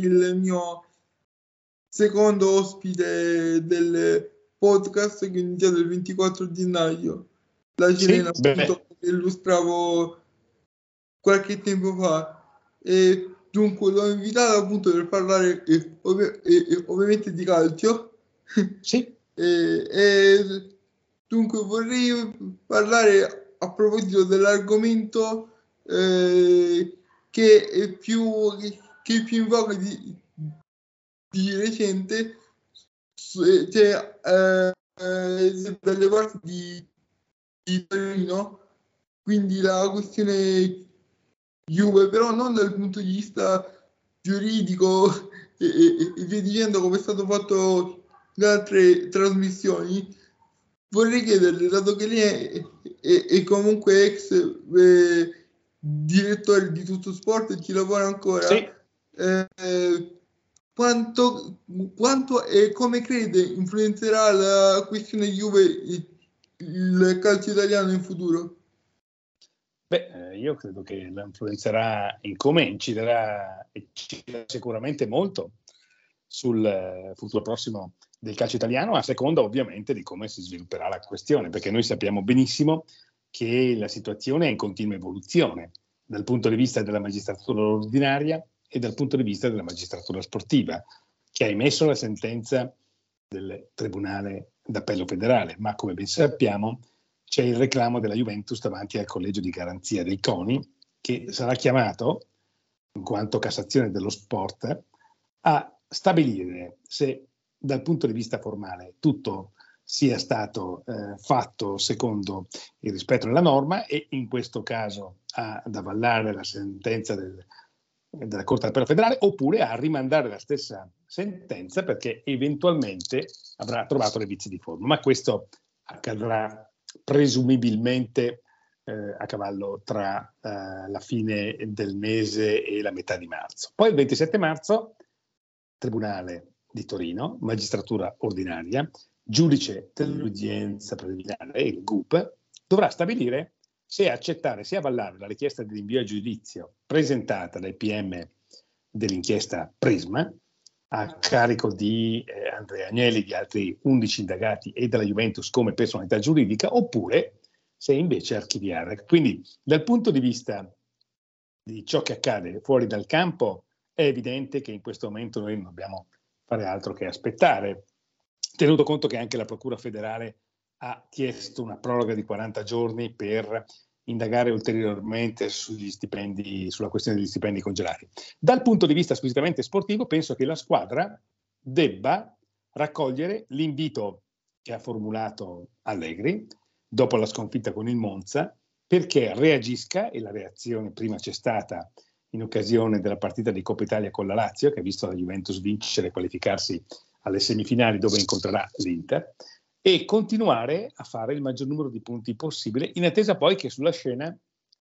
il mio secondo ospite del podcast che è iniziato il 24 gennaio. La Cilena sì, appunto, che illustravo qualche tempo fa. E dunque l'ho invitato appunto per parlare eh, ov- eh, ovviamente di calcio. Sì. e, e dunque vorrei parlare a proposito dell'argomento eh, che è più che è più in voga di, di recente cioè, eh, eh, dalle parti di, di Torino quindi la questione Juve però non dal punto di vista giuridico e, e, e via dicendo come è stato fatto in altre trasmissioni vorrei chiederle dato che lei è, è, è comunque ex eh, direttore di tutto sport e ci lavora ancora sì. Eh, quanto, quanto e come crede influenzerà la questione Juve il calcio italiano in futuro? Beh, eh, io credo che la influenzerà in come inciderà, inciderà sicuramente molto sul eh, futuro prossimo del calcio italiano, a seconda ovviamente di come si svilupperà la questione, perché noi sappiamo benissimo che la situazione è in continua evoluzione dal punto di vista della magistratura ordinaria e dal punto di vista della magistratura sportiva, che ha emesso la sentenza del Tribunale d'Appello federale, ma come ben sappiamo c'è il reclamo della Juventus davanti al collegio di garanzia dei CONI, che sarà chiamato, in quanto Cassazione dello Sport, a stabilire se dal punto di vista formale tutto sia stato eh, fatto secondo il rispetto della norma e in questo caso ad avallare la sentenza del, della Corte d'Appello federale oppure a rimandare la stessa sentenza perché eventualmente avrà trovato le vizi di forma. Ma questo accadrà presumibilmente eh, a cavallo tra eh, la fine del mese e la metà di marzo. Poi il 27 marzo, Tribunale di Torino, magistratura ordinaria, giudice dell'udienza preliminare, il GUP, dovrà stabilire se accettare, se avallare la richiesta di rinvio a giudizio presentata dai PM dell'inchiesta Prisma a carico di eh, Andrea Agnelli, di altri 11 indagati e della Juventus come personalità giuridica, oppure se invece archiviare. Quindi dal punto di vista di ciò che accade fuori dal campo, è evidente che in questo momento noi non dobbiamo fare altro che aspettare, tenuto conto che anche la Procura federale ha chiesto una proroga di 40 giorni per indagare ulteriormente sugli stipendi, sulla questione degli stipendi congelati. Dal punto di vista squisitamente sportivo, penso che la squadra debba raccogliere l'invito che ha formulato Allegri dopo la sconfitta con il Monza perché reagisca e la reazione prima c'è stata in occasione della partita di Coppa Italia con la Lazio, che ha visto la Juventus vincere e qualificarsi alle semifinali dove incontrerà l'Inter, e continuare a fare il maggior numero di punti possibile, in attesa poi che sulla scena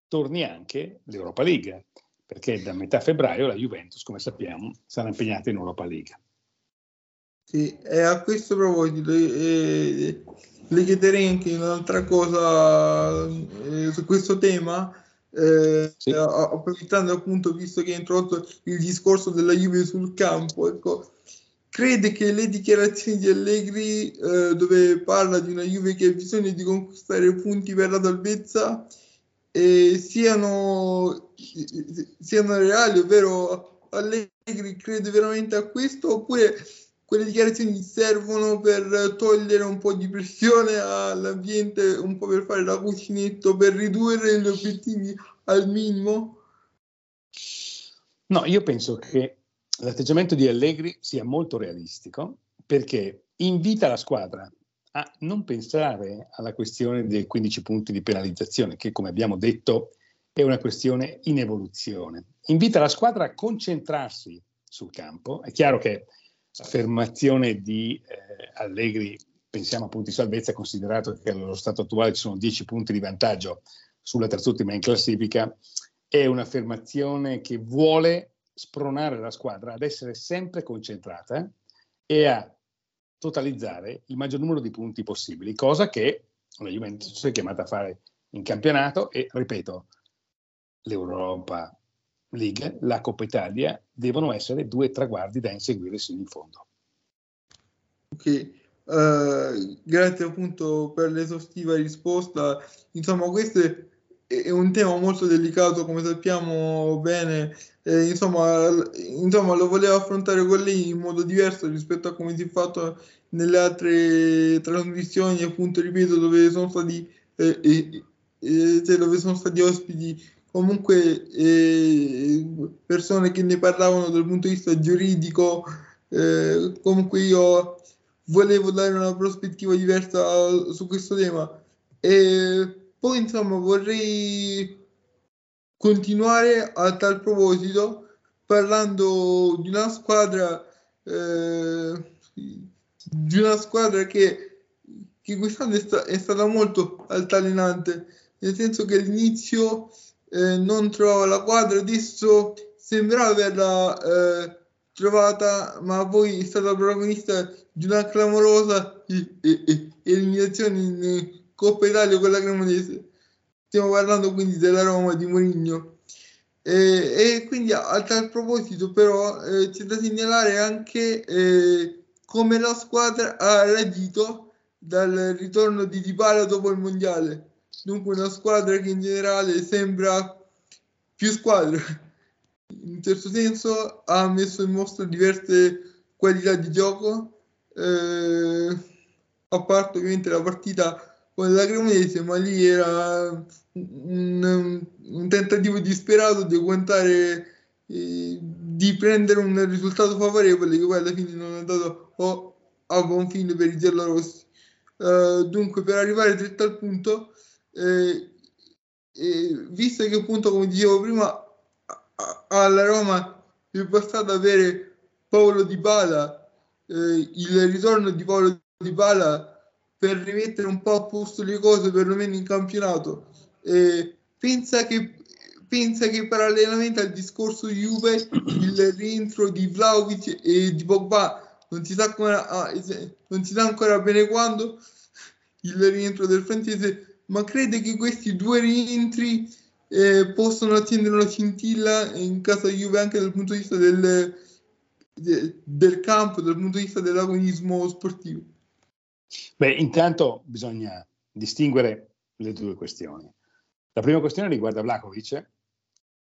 torni anche l'Europa League, perché da metà febbraio la Juventus, come sappiamo, sarà impegnata in Europa League. Sì, e a questo proposito eh, le chiederei anche un'altra cosa eh, su questo tema eh, sì. approfittando appunto visto che ha introdotto il discorso della Juve sul campo ecco, crede che le dichiarazioni di Allegri eh, dove parla di una Juve che ha bisogno di conquistare punti per la salvezza eh, siano, siano reali ovvero Allegri crede veramente a questo oppure quelle dichiarazioni servono per togliere un po' di pressione all'ambiente, un po' per fare la cucinetto, per ridurre gli obiettivi al minimo? No, io penso che l'atteggiamento di Allegri sia molto realistico perché invita la squadra a non pensare alla questione dei 15 punti di penalizzazione, che come abbiamo detto è una questione in evoluzione. Invita la squadra a concentrarsi sul campo. È chiaro che affermazione di eh, Allegri, pensiamo a punti salvezza, considerato che allo stato attuale ci sono 10 punti di vantaggio sulla terzultima in classifica, è un'affermazione che vuole spronare la squadra ad essere sempre concentrata e a totalizzare il maggior numero di punti possibili, cosa che la Juventus è chiamata a fare in campionato e, ripeto, l'Europa League, la Coppa Italia, devono essere due traguardi da inseguire sino in fondo. Ok, uh, grazie appunto per l'esaustiva risposta. Insomma, questo è, un tema molto delicato, come sappiamo bene. Eh, insomma, insomma, lo volevo affrontare con lei in modo diverso rispetto a come si è fatto nelle altre trasmissioni, appunto, ripeto, dove sono stati, eh, eh, eh dove sono stati ospiti comunque persone che ne parlavano dal punto di vista giuridico, comunque io volevo dare una prospettiva diversa su questo tema. E poi insomma vorrei continuare a tal proposito parlando di una squadra eh, di una squadra che, che quest'anno è, sta, è, stata molto altalenante nel senso che all'inizio eh, non trovava la quadra adesso sembrava averla eh, trovata ma poi è stata protagonista di una clamorosa eliminazione in Coppa Italia con la Cremonese. Stiamo parlando quindi della Roma di Mourinho. E, e quindi a, tal proposito però eh, c'è da segnalare anche eh, come la squadra ha reagito dal ritorno di Dybala dopo il mondiale. Dunque una squadra che in generale sembra più squadra. In un certo senso ha messo in mostra diverse qualità di gioco eh, a parte ovviamente la partita con la Cremonese, ma lì era un, un tentativo disperato di aguantare, eh, di prendere un risultato favorevole che poi alla fine non è andato oh, a buon fine per i giallorossi. Uh, dunque, per arrivare dritto al punto, eh, eh, visto che appunto, come dicevo prima, alla Roma è bastato avere Paolo Di Bala, eh, il ritorno di Paolo Di Bala per rimettere un po' a posto le cose, perlomeno in campionato. Eh, pensa, che, pensa che parallelamente al discorso di Juve il rientro di Vlaovic e di Pogba non si sa, ancora, ah, non si sa ancora bene quando il rientro del francese, ma crede che questi due rientri eh, possono accendere una scintilla in casa Juve anche dal punto di vista del, de, del campo, dal punto di vista dell'agonismo sportivo. Beh, intanto bisogna distinguere le due questioni. La prima questione riguarda Vlakovic,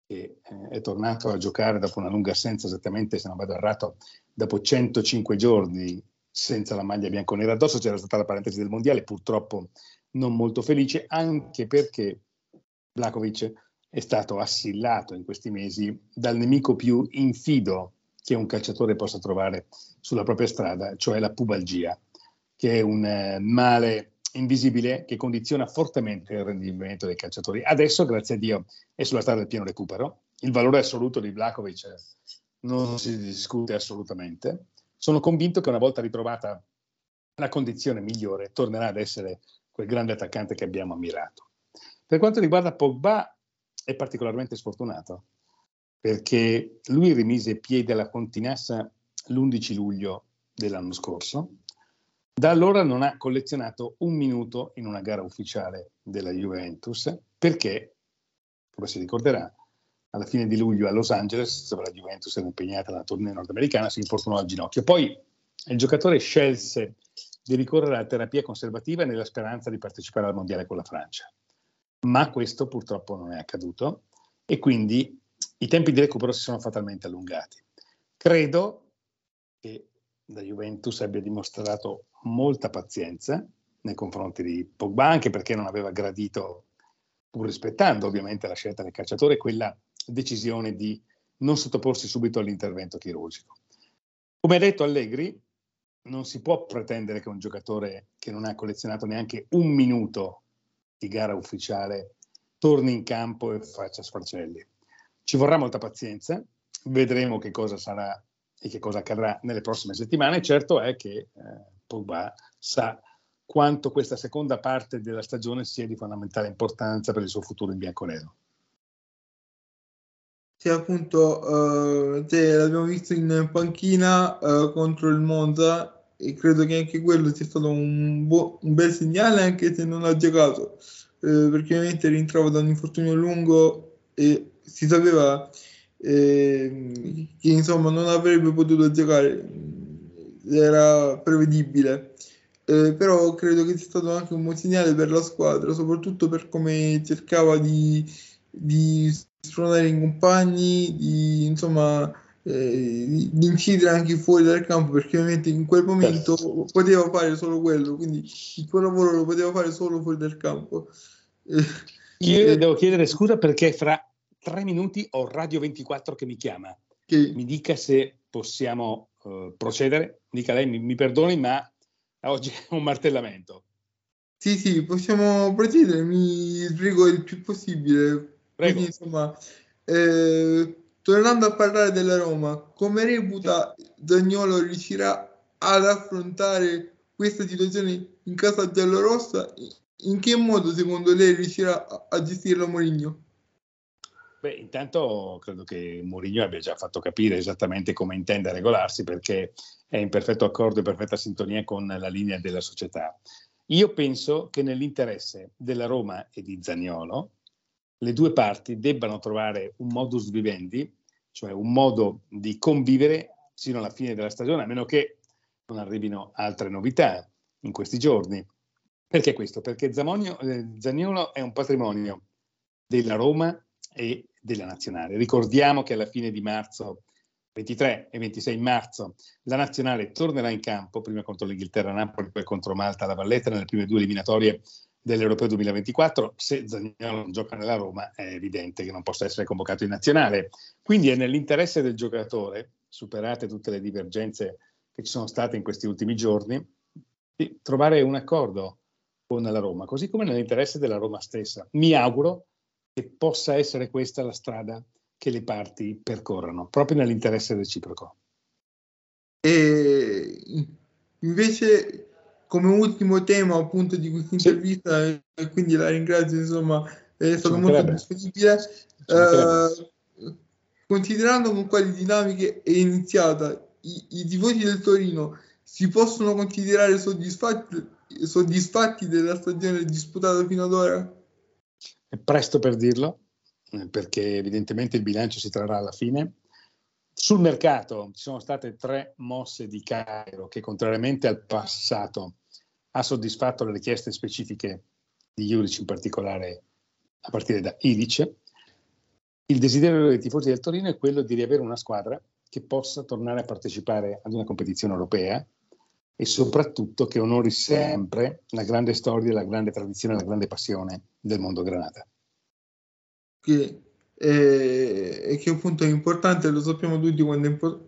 che eh, è tornato a giocare dopo una lunga assenza, esattamente se non vado errato, dopo 105 giorni senza la maglia bianconera addosso. C'era stata la parentesi del mondiale, purtroppo non molto felice, anche perché Vlakovic è stato assillato in questi mesi dal nemico più infido che un calciatore possa trovare sulla propria strada, cioè la pubalgia che è un eh, male invisibile che condiziona fortemente il rendimento dei calciatori. Adesso, grazie a Dio, è sulla strada del pieno recupero. Il valore assoluto di Vlakovic non si discute assolutamente. Sono convinto che una volta ritrovata la condizione migliore, tornerà ad essere quel grande attaccante che abbiamo ammirato. Per quanto riguarda Pogba, è particolarmente sfortunato perché lui rimise piede alla Continassa l'11 luglio dell'anno scorso da allora non ha collezionato un minuto in una gara ufficiale della Juventus perché, come si ricorderà, alla fine di luglio a Los Angeles, dove la Juventus era impegnata nella tournée nordamericana, si infortunò al ginocchio. Poi il giocatore scelse di ricorrere alla terapia conservativa nella speranza di partecipare al mondiale con la Francia. Ma questo purtroppo non è accaduto e quindi i tempi di recupero si sono fatalmente allungati. Credo che la Juventus abbia dimostrato molta pazienza nei confronti di Pogba, anche perché non aveva gradito, pur rispettando ovviamente la scelta del calciatore, quella decisione di non sottoporsi subito all'intervento chirurgico. Come ha detto Allegri, non si può pretendere che un giocatore che non ha collezionato neanche un minuto di gara ufficiale torni in campo e faccia sfarcelli. Ci vorrà molta pazienza, vedremo che cosa sarà e che cosa accadrà nelle prossime settimane. Certo è che eh, Pogba sa quanto questa seconda parte della stagione sia di fondamentale importanza per il suo futuro in bianconero. Sì, appunto, eh, l'abbiamo visto in panchina eh, contro il Monza e credo che anche quello sia stato un, bu- un bel segnale anche se non ha giocato, eh, perché ovviamente rientrava da un infortunio lungo e si sapeva eh, che insomma non avrebbe potuto giocare, era prevedibile. Eh, però credo che sia stato anche un buon segnale per la squadra, soprattutto per come cercava di, di spronare i compagni, di, insomma, eh, di incidere anche fuori dal campo, perché ovviamente in quel momento certo. poteva fare solo quello, quindi il suo lavoro lo poteva fare solo fuori dal campo. Eh, Io eh, devo chiedere scusa perché fra tre minuti ho Radio 24 che mi chiama. Che... Mi dica se possiamo uh, procedere. Dica lei, mi, mi perdoni, ma oggi è un martellamento. Sì, sì, possiamo procedere, mi sbrigo il più possibile. Prego. Quindi, insomma, eh, tornando a parlare della Roma, come reputa Zagnolo riuscirà ad affrontare questa situazione in casa giallorossa? In che modo secondo lei riuscirà a gestirla Mourinho? Beh, intanto credo che Mourinho abbia già fatto capire esattamente come intende regolarsi perché è in perfetto accordo e perfetta sintonia con la linea della società. Io penso che nell'interesse della Roma e di Zagnolo le due parti debbano trovare un modus vivendi, cioè un modo di convivere sino alla fine della stagione, a meno che non arrivino altre novità in questi giorni. Perché questo? Perché Zamonio, eh, Zagnolo è un patrimonio della Roma e della nazionale. Ricordiamo che alla fine di marzo 23 e 26 marzo la nazionale tornerà in campo, prima contro l'Inghilterra Napoli, poi contro Malta la Valletta, nelle prime due eliminatorie dell'Europeo 2024. Se Zagnolo non gioca nella Roma è evidente che non possa essere convocato in nazionale. Quindi è nell'interesse del giocatore, superate tutte le divergenze che ci sono state in questi ultimi giorni, di trovare un accordo con la Roma, così come nell'interesse della Roma stessa. Mi auguro che possa essere questa la strada che le parti percorrono, proprio nell'interesse reciproco. E invece, come ultimo tema appunto di questa intervista, sì. e quindi la ringrazio, insomma, è stato molto disponibile. Eh, considerando con quali dinamiche è iniziata, i, i tifosi del Torino si possono considerare soddisfatti, soddisfatti della stagione disputata fino ad ora? È presto per dirlo, eh, perché evidentemente il bilancio si trarrà alla fine. Sul mercato ci sono state tre mosse di Cairo che, contrariamente al passato, ha soddisfatto le richieste specifiche di Juric, in particolare a partire da Ilic. Il desiderio dei tifosi del Torino è quello di riavere una squadra che possa tornare a partecipare ad una competizione europea e soprattutto che onori sempre la grande storia, la grande tradizione, la grande passione del mondo granata. Che, eh, e che appunto è importante, lo sappiamo tutti quando impor-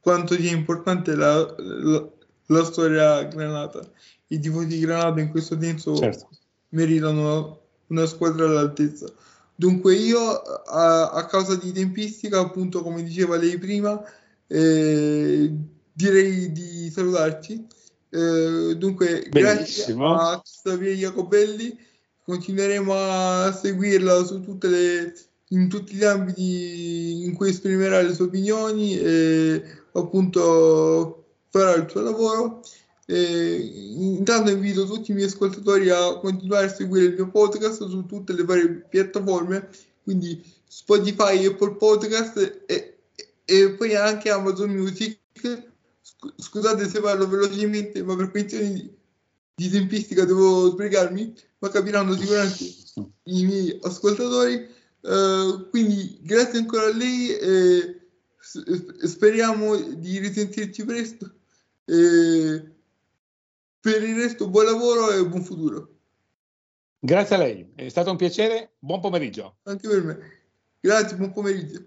quanto sia importante la, la, la, storia granata. I tifosi di Granata in questo senso certo. meritano una squadra all'altezza. Dunque io a, a, causa di tempistica, appunto come diceva lei prima, eh, direi di salutarci. Eh, dunque, Benissimo. grazie a Xavier Jacobelli, continueremo a seguirla su tutte le, in tutti gli ambiti in cui esprimerà le sue opinioni e appunto farà il suo lavoro. E intanto invito tutti i miei ascoltatori a continuare a seguire il mio podcast su tutte le varie piattaforme, quindi Spotify, Apple Podcast e, e poi anche Amazon Music scusate se parlo velocemente, ma per questioni di, di tempistica devo sbrigarmi, ma capiranno sicuramente i miei ascoltatori. Uh, quindi grazie ancora a lei e speriamo di risentirci presto. E per il resto buon lavoro e buon futuro. Grazie a lei, è stato un piacere, buon pomeriggio. Anche per me. Grazie, buon pomeriggio.